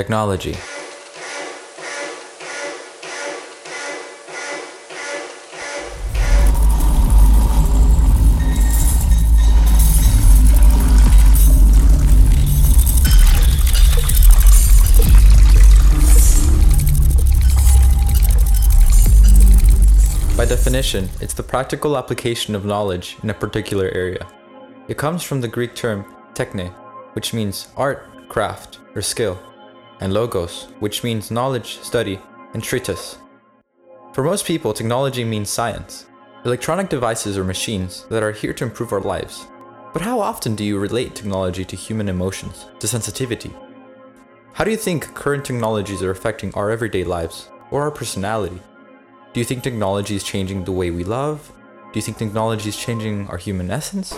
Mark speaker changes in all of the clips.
Speaker 1: Technology. By definition, it's the practical application of knowledge in a particular area. It comes from the Greek term techne, which means art, craft, or skill, and logos, which means knowledge, study, and treatise. For most people, technology means science, electronic devices or machines that are here to improve our lives. But how often do you relate technology to human emotions, to sensitivity? How do you think current technologies are affecting our everyday lives or our personality? Do you think technology is changing the way we love? Do you think technology is changing our human essence?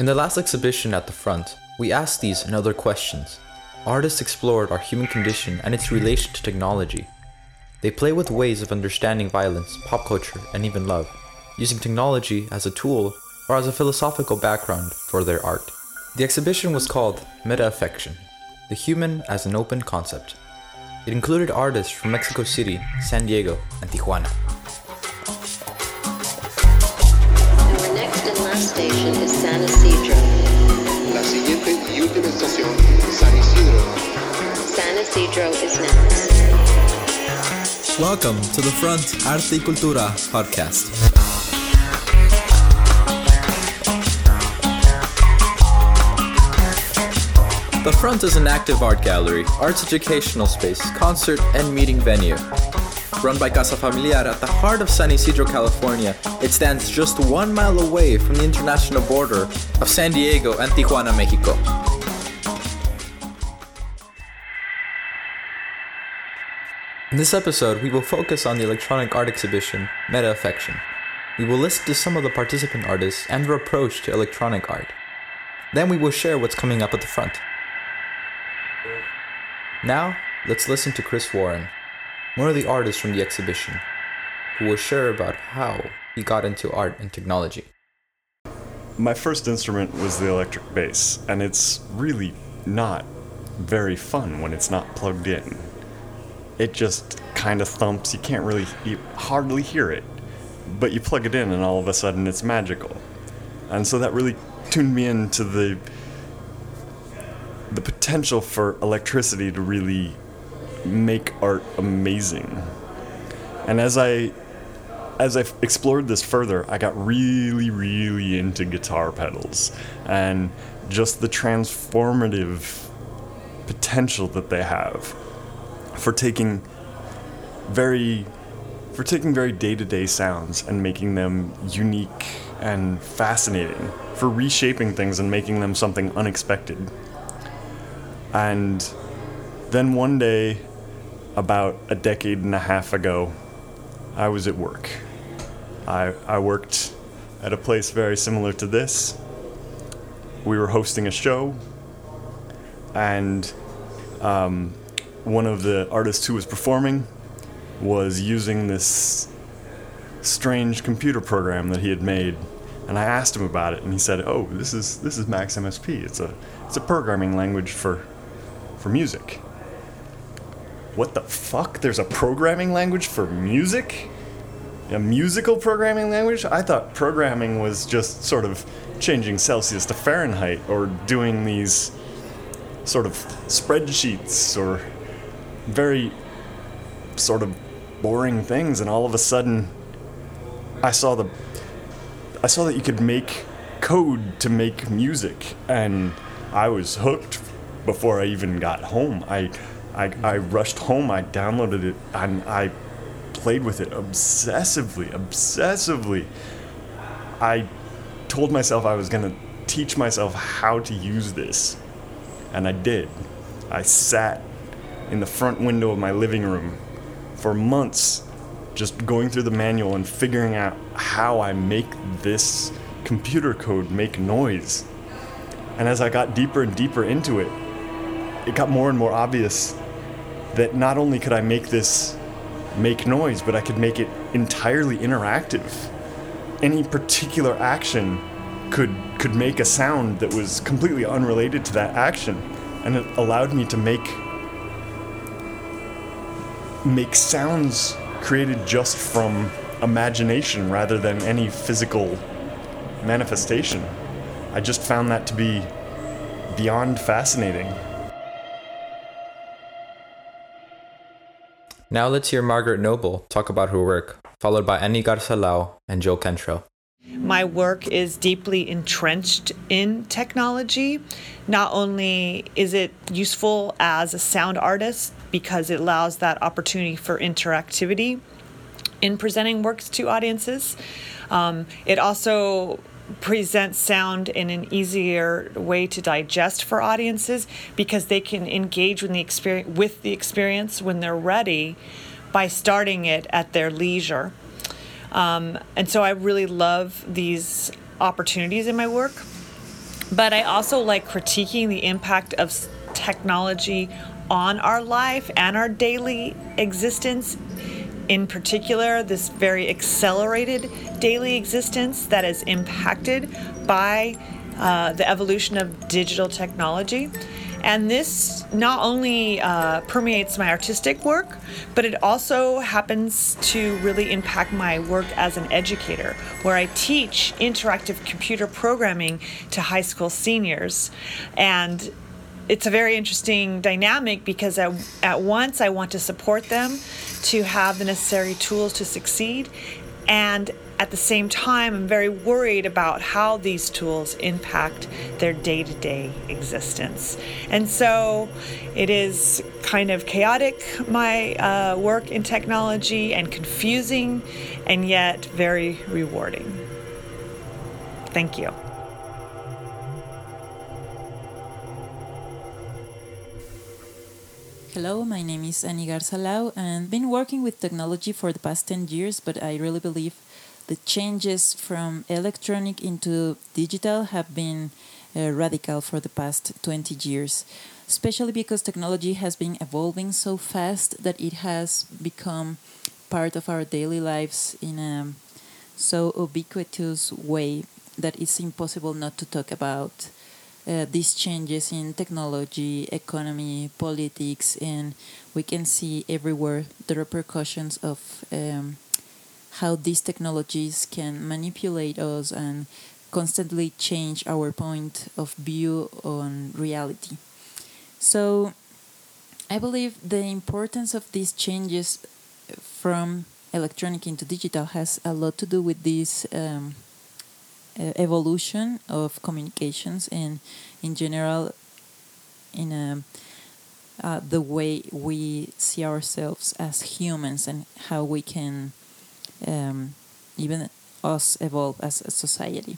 Speaker 1: In the last exhibition at the front, we asked these and other questions. Artists explored our human condition and its relation to technology. They play with ways of understanding violence, pop culture, and even love, using technology as a tool or as a philosophical background for their art. The exhibition was called Meta Affection The Human as an Open Concept. It included artists from Mexico City, San Diego, and Tijuana.
Speaker 2: Station is San Ysidro.
Speaker 3: La siguiente y última estación, San Ysidro.
Speaker 2: San Ysidro is next.
Speaker 1: Welcome to the Front Arte y Cultura podcast. The Front is an active art gallery, arts educational space, concert, and meeting venue. Run by Casa Familiar at the heart of San Ysidro, California, it stands just one mile away from the international border of San Diego and Tijuana, Mexico. In this episode, we will focus on the electronic art exhibition Meta Affection. We will listen to some of the participant artists and their approach to electronic art. Then we will share what's coming up at the front. Now, let's listen to Chris Warren, one of the artists from the exhibition, who will share about how he got into art and technology.
Speaker 4: My first instrument was the electric bass, and it's really not very fun when it's not plugged in. It just kind of thumps, you can't really, you hardly hear it. But you plug it in, and all of a sudden it's magical. And so that really tuned me into the the potential for electricity to really make art amazing. And as I as I explored this further, I got really, really into guitar pedals and just the transformative potential that they have for taking very for taking very day-to-day sounds and making them unique and fascinating for reshaping things and making them something unexpected and then one day about a decade and a half ago i was at work. I, I worked at a place very similar to this. We were hosting a show and um, one of the artists who was performing was using this strange computer program that he had made and I asked him about it and he said oh this is this is Max MSP it's a it's a programming language for for music what the fuck? There's a programming language for music? A musical programming language? I thought programming was just sort of changing Celsius to Fahrenheit or doing these sort of spreadsheets or very sort of boring things and all of a sudden I saw the I saw that you could make code to make music and I was hooked before I even got home. I I, I rushed home, I downloaded it and I played with it obsessively, obsessively. I told myself I was going to teach myself how to use this. And I did. I sat in the front window of my living room for months just going through the manual and figuring out how I make this computer code make noise. And as I got deeper and deeper into it, it got more and more obvious that not only could I make this make noise, but I could make it entirely interactive. any particular action could could make a sound that was completely unrelated to that action and it allowed me to make make sounds created just from imagination rather than any physical manifestation. I just found that to be beyond fascinating.
Speaker 1: Now let's hear Margaret Noble talk about her work, followed by Anni Garza Lau and Joe Cantrell.
Speaker 5: My work is deeply entrenched in technology. Not only is it useful as a sound artist because it allows that opportunity for interactivity in presenting works to audiences, um, it also presents sound in an easier way to digest for audiences because they can engage with the experience with the experience when they're ready by starting it at their leisure. Um, and so I really love these opportunities in my work. But I also like critiquing the impact of technology on our life and our daily existence. In particular, this very accelerated daily existence that is impacted by uh, the evolution of digital technology. And this not only uh, permeates my artistic work, but it also happens to really impact my work as an educator, where I teach interactive computer programming to high school seniors. And it's a very interesting dynamic because at, at once I want to support them to have the necessary tools to succeed. And at the same time, I'm very worried about how these tools impact their day to day existence. And so it is kind of chaotic, my uh, work in technology, and confusing, and yet very rewarding. Thank you.
Speaker 6: Hello, my name is Anni Garza Lau and been working with technology for the past 10 years, but I really believe the changes from electronic into digital have been uh, radical for the past 20 years, especially because technology has been evolving so fast that it has become part of our daily lives in a so ubiquitous way that it's impossible not to talk about uh, these changes in technology, economy, politics, and we can see everywhere the repercussions of um, how these technologies can manipulate us and constantly change our point of view on reality. So, I believe the importance of these changes from electronic into digital has a lot to do with this. Um, uh, evolution of communications and in general in a, uh, the way we see ourselves as humans and how we can um, even us evolve as a society.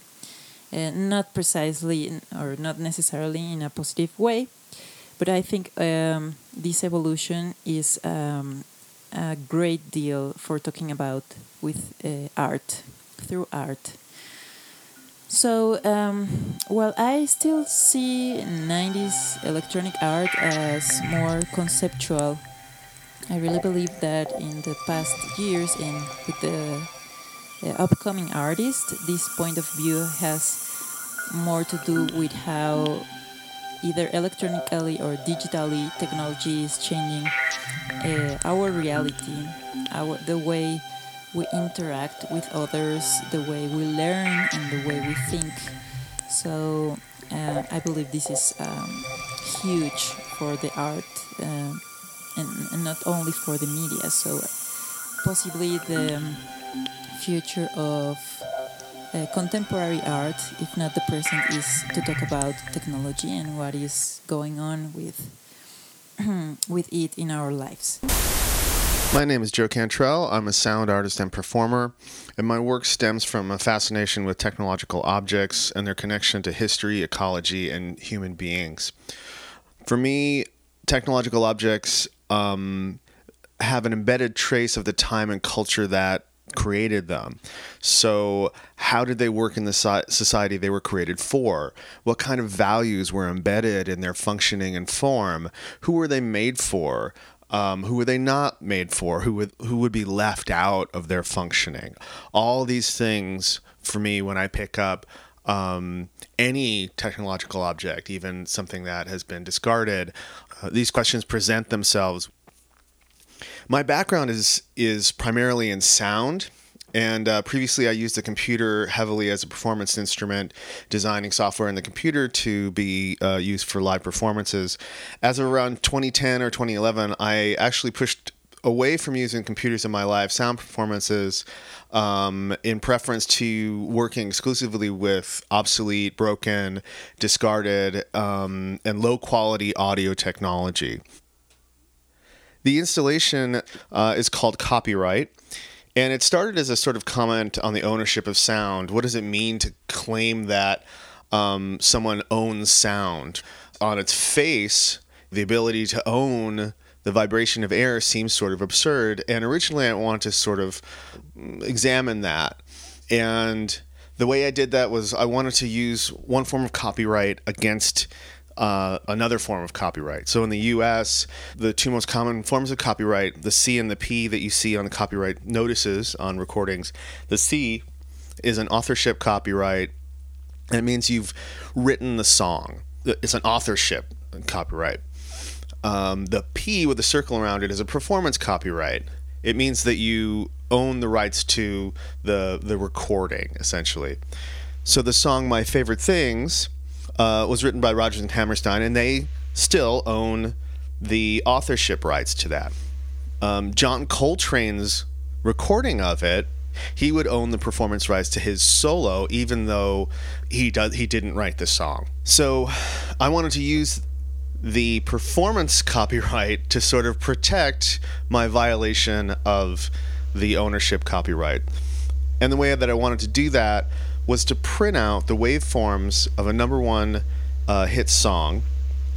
Speaker 6: Uh, not precisely in, or not necessarily in a positive way but i think um, this evolution is um, a great deal for talking about with uh, art through art so, um, well, I still see 90s electronic art as more conceptual. I really believe that in the past years, in with the, the upcoming artists, this point of view has more to do with how either electronically or digitally technology is changing uh, our reality, our the way we interact with others, the way we learn, and the way we think. So uh, I believe this is um, huge for the art, uh, and, and, not only for the media. So possibly the future of uh, contemporary art, if not the present, is to talk about technology and what is going on with with it in our lives.
Speaker 7: My name is Joe Cantrell. I'm a sound artist and performer, and my work stems from a fascination with technological objects and their connection to history, ecology, and human beings. For me, technological objects um, have an embedded trace of the time and culture that created them. So, how did they work in the society they were created for? What kind of values were embedded in their functioning and form? Who were they made for? Um, who are they not made for? Who would who would be left out of their functioning? All these things for me when I pick up um, any technological object, even something that has been discarded, uh, these questions present themselves. My background is is primarily in sound. And uh, previously, I used the computer heavily as a performance instrument, designing software in the computer to be uh, used for live performances. As of around 2010 or 2011, I actually pushed away from using computers in my live sound performances um, in preference to working exclusively with obsolete, broken, discarded, um, and low quality audio technology. The installation uh, is called Copyright. And it started as a sort of comment on the ownership of sound. What does it mean to claim that um, someone owns sound? On its face, the ability to own the vibration of air seems sort of absurd. And originally, I wanted to sort of examine that. And the way I did that was I wanted to use one form of copyright against uh, another form of copyright. So in the US, the two most common forms of copyright, the C and the P that you see on the copyright notices on recordings, the C is an authorship copyright. And It means you've written the song. It's an authorship copyright. Um, the P with the circle around it is a performance copyright. It means that you own the rights to the the recording, essentially. So the song "My Favorite Things" uh, was written by Rodgers and Hammerstein, and they still own the authorship rights to that. Um, John Coltrane's recording of it, he would own the performance rights to his solo, even though he does he didn't write the song. So, I wanted to use the performance copyright to sort of protect my violation of the ownership copyright. And the way that I wanted to do that was to print out the waveforms of a number one uh, hit song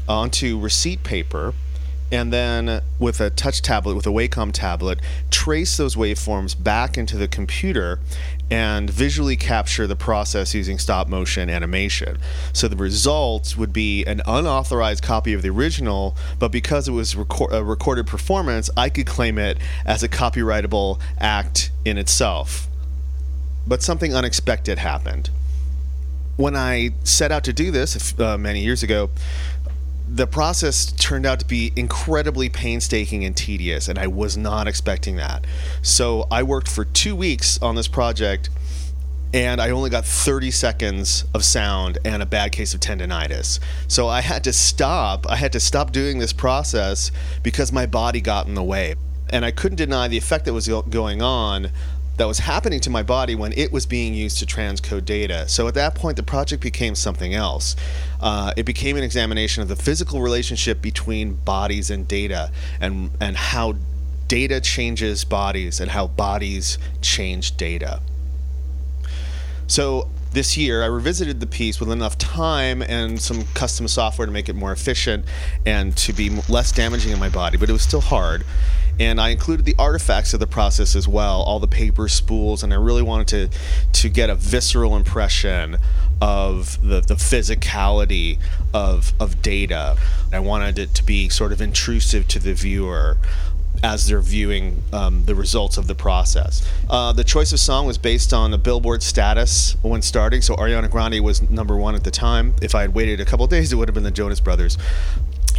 Speaker 7: onto receipt paper and then with a touch tablet, with a Wacom tablet, trace those waveforms back into the computer and visually capture the process using stop motion animation. So the result would be an unauthorized copy of the original, but because it was a recorded performance, I could claim it as a copyrightable act in itself. But something unexpected happened. When I set out to do this uh, many years ago, the process turned out to be incredibly painstaking and tedious, and I was not expecting that. So I worked for two weeks on this project, and I only got 30 seconds of sound and a bad case of tendonitis. So I had to stop. I had to stop doing this process because my body got in the way. And I couldn't deny the effect that was going on that was happening to my body when it was being used to transcode data. So at that point, the project became something else. Uh, it became an examination of the physical relationship between bodies and data, and and how data changes bodies and how bodies change data. So this year, I revisited the piece with enough time and some custom software to make it more efficient and to be less damaging in my body, but it was still hard and I included the artifacts of the process as well, all the paper spools, and I really wanted to to get a visceral impression of the, the physicality of of data. I wanted it to be sort of intrusive to the viewer as they're viewing um, the results of the process. Uh, the choice of song was based on the Billboard status when starting, so Ariana Grande was number one at the time. If I had waited a couple days, it would have been the Jonas Brothers.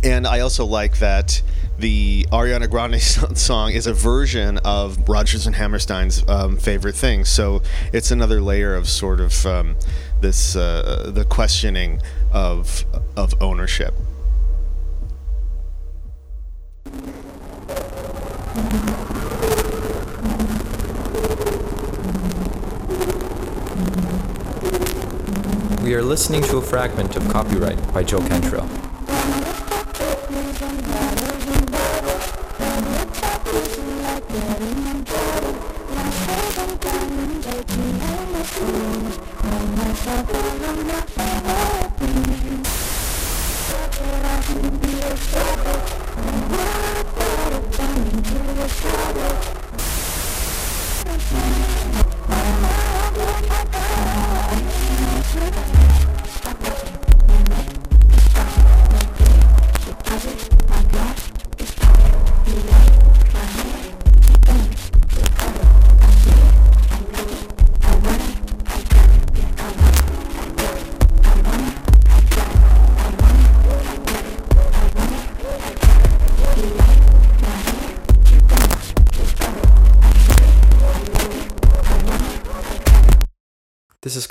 Speaker 7: And I also like that the Ariana Grande song is a version of Rodgers and Hammerstein's um, favorite thing. So it's another layer of sort of um, this uh, the questioning of of ownership.
Speaker 1: We are listening to a fragment of Copyright by Joe Cantrell. Shadow.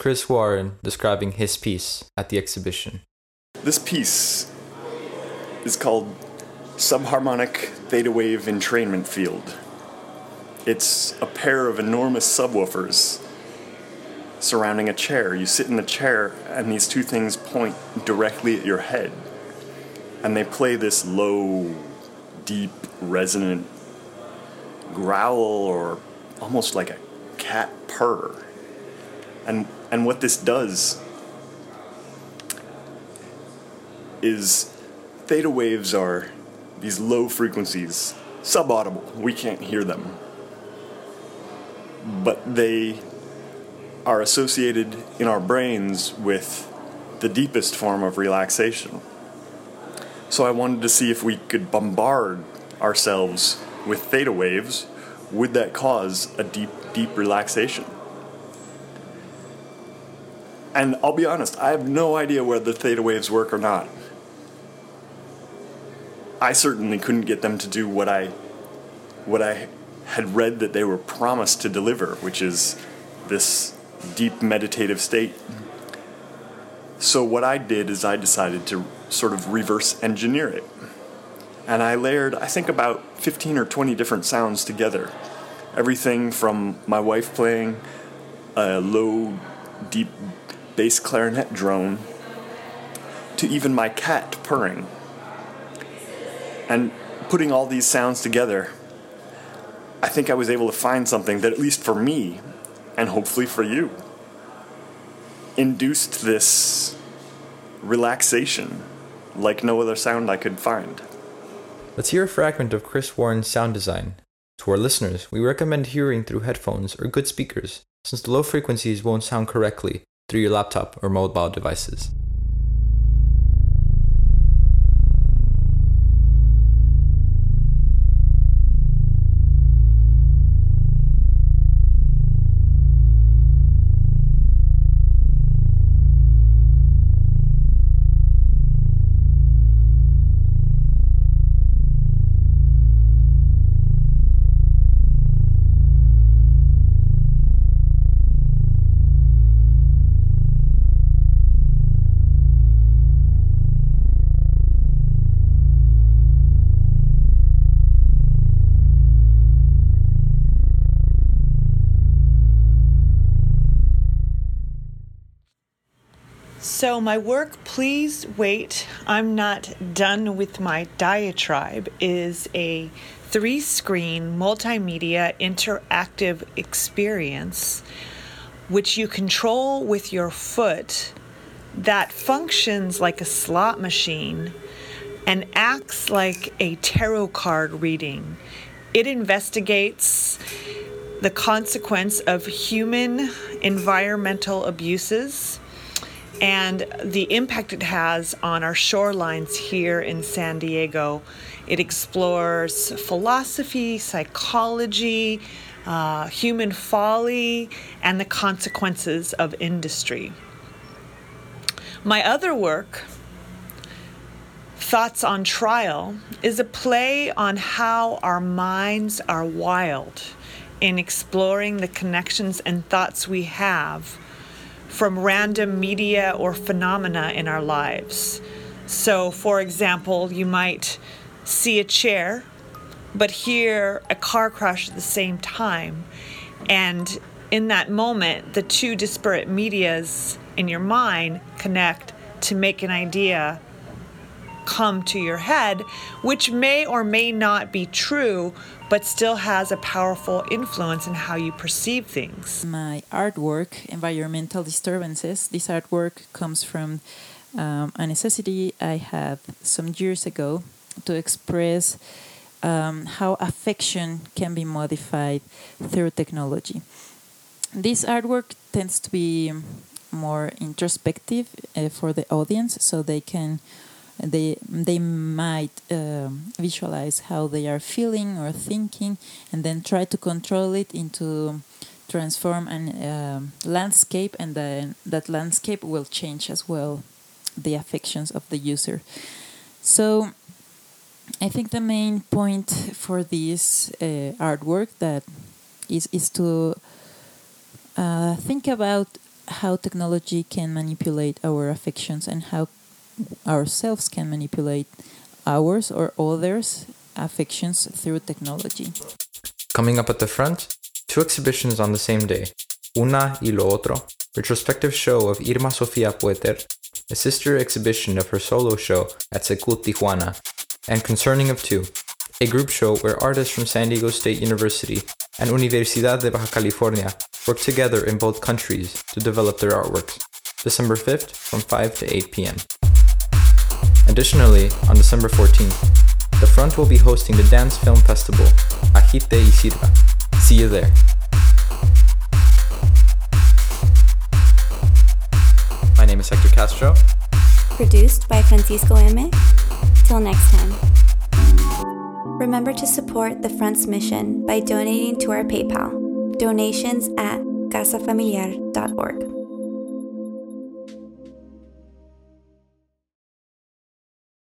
Speaker 1: Chris Warren describing his piece at the exhibition.
Speaker 4: This piece is called Subharmonic Theta Wave Entrainment Field. It's a pair of enormous subwoofers surrounding a chair. You sit in the chair, and these two things point directly at your head. And they play this low, deep, resonant growl or almost like a cat purr. And, and what this does is theta waves are these low frequencies, subaudible. We can't hear them. But they are associated in our brains with the deepest form of relaxation. So I wanted to see if we could bombard ourselves with theta waves, would that cause a deep, deep relaxation? And I'll be honest, I have no idea whether theta waves work or not. I certainly couldn't get them to do what I what I had read that they were promised to deliver, which is this deep meditative state. So what I did is I decided to sort of reverse engineer it. And I layered I think about 15 or 20 different sounds together. Everything from my wife playing a low deep bass clarinet drone to even my cat purring and putting all these sounds together, I think I was able to find something that, at least for me, and hopefully for you, induced this relaxation like no other sound I could find.
Speaker 1: Let's hear a fragment of Chris Warren's sound design. To our listeners, we recommend hearing through headphones or good speakers, since the low frequencies won't sound correctly through your laptop or mobile devices.
Speaker 5: So, my work, Please Wait, I'm Not Done with My Diatribe, is a three screen multimedia interactive experience which you control with your foot that functions like a slot machine and acts like a tarot card reading. It investigates the consequence of human environmental abuses and the impact it has on our shorelines here in San Diego. It explores philosophy, psychology, uh, human folly, and the consequences of industry. My other work, Thoughts on Trial, is a play on how our minds are wild in exploring the connections and thoughts we have from random media or phenomena in our lives. So, for example, you might see a chair, but hear a car crash at the same time. And in that moment, the two disparate medias in your mind connect to make an idea come to your head, which may or may not be true, but still has a powerful influence in how you perceive things.
Speaker 6: My artwork, Environmental Disturbances, this artwork comes from um, a necessity I had some years ago to express um, how affection can be modified through technology. This artwork tends to be more introspective uh, for the audience, so they can they they might um, visualize how they are feeling or thinking and then try to control it into transform an um, landscape and then that landscape will change as well the affections of the user. So i think the main point for this uh, artwork that is is to uh, think about how technology can manipulate our affections and how ourselves can manipulate ours or others' affections through technology.
Speaker 1: Coming up at the front, two exhibitions on the same day. Una y lo otro, retrospective show of Irma Sofia Poeter, a sister exhibition of her solo show at CECUT Tijuana, and Concerning of Two, a group show where artists from San Diego State University and Universidad de Baja California work together in both countries to develop their artworks. December 5th from 5 to 8 p.m. Additionally, on December 14th, the Front will be hosting the Dance Film Festival, Agite y Sirva. See you there. My name is Hector Castro.
Speaker 8: Produced by Francisco M. Till next time. Remember to support the Front's mission by donating to our PayPal. Donations at casafamiliar.org.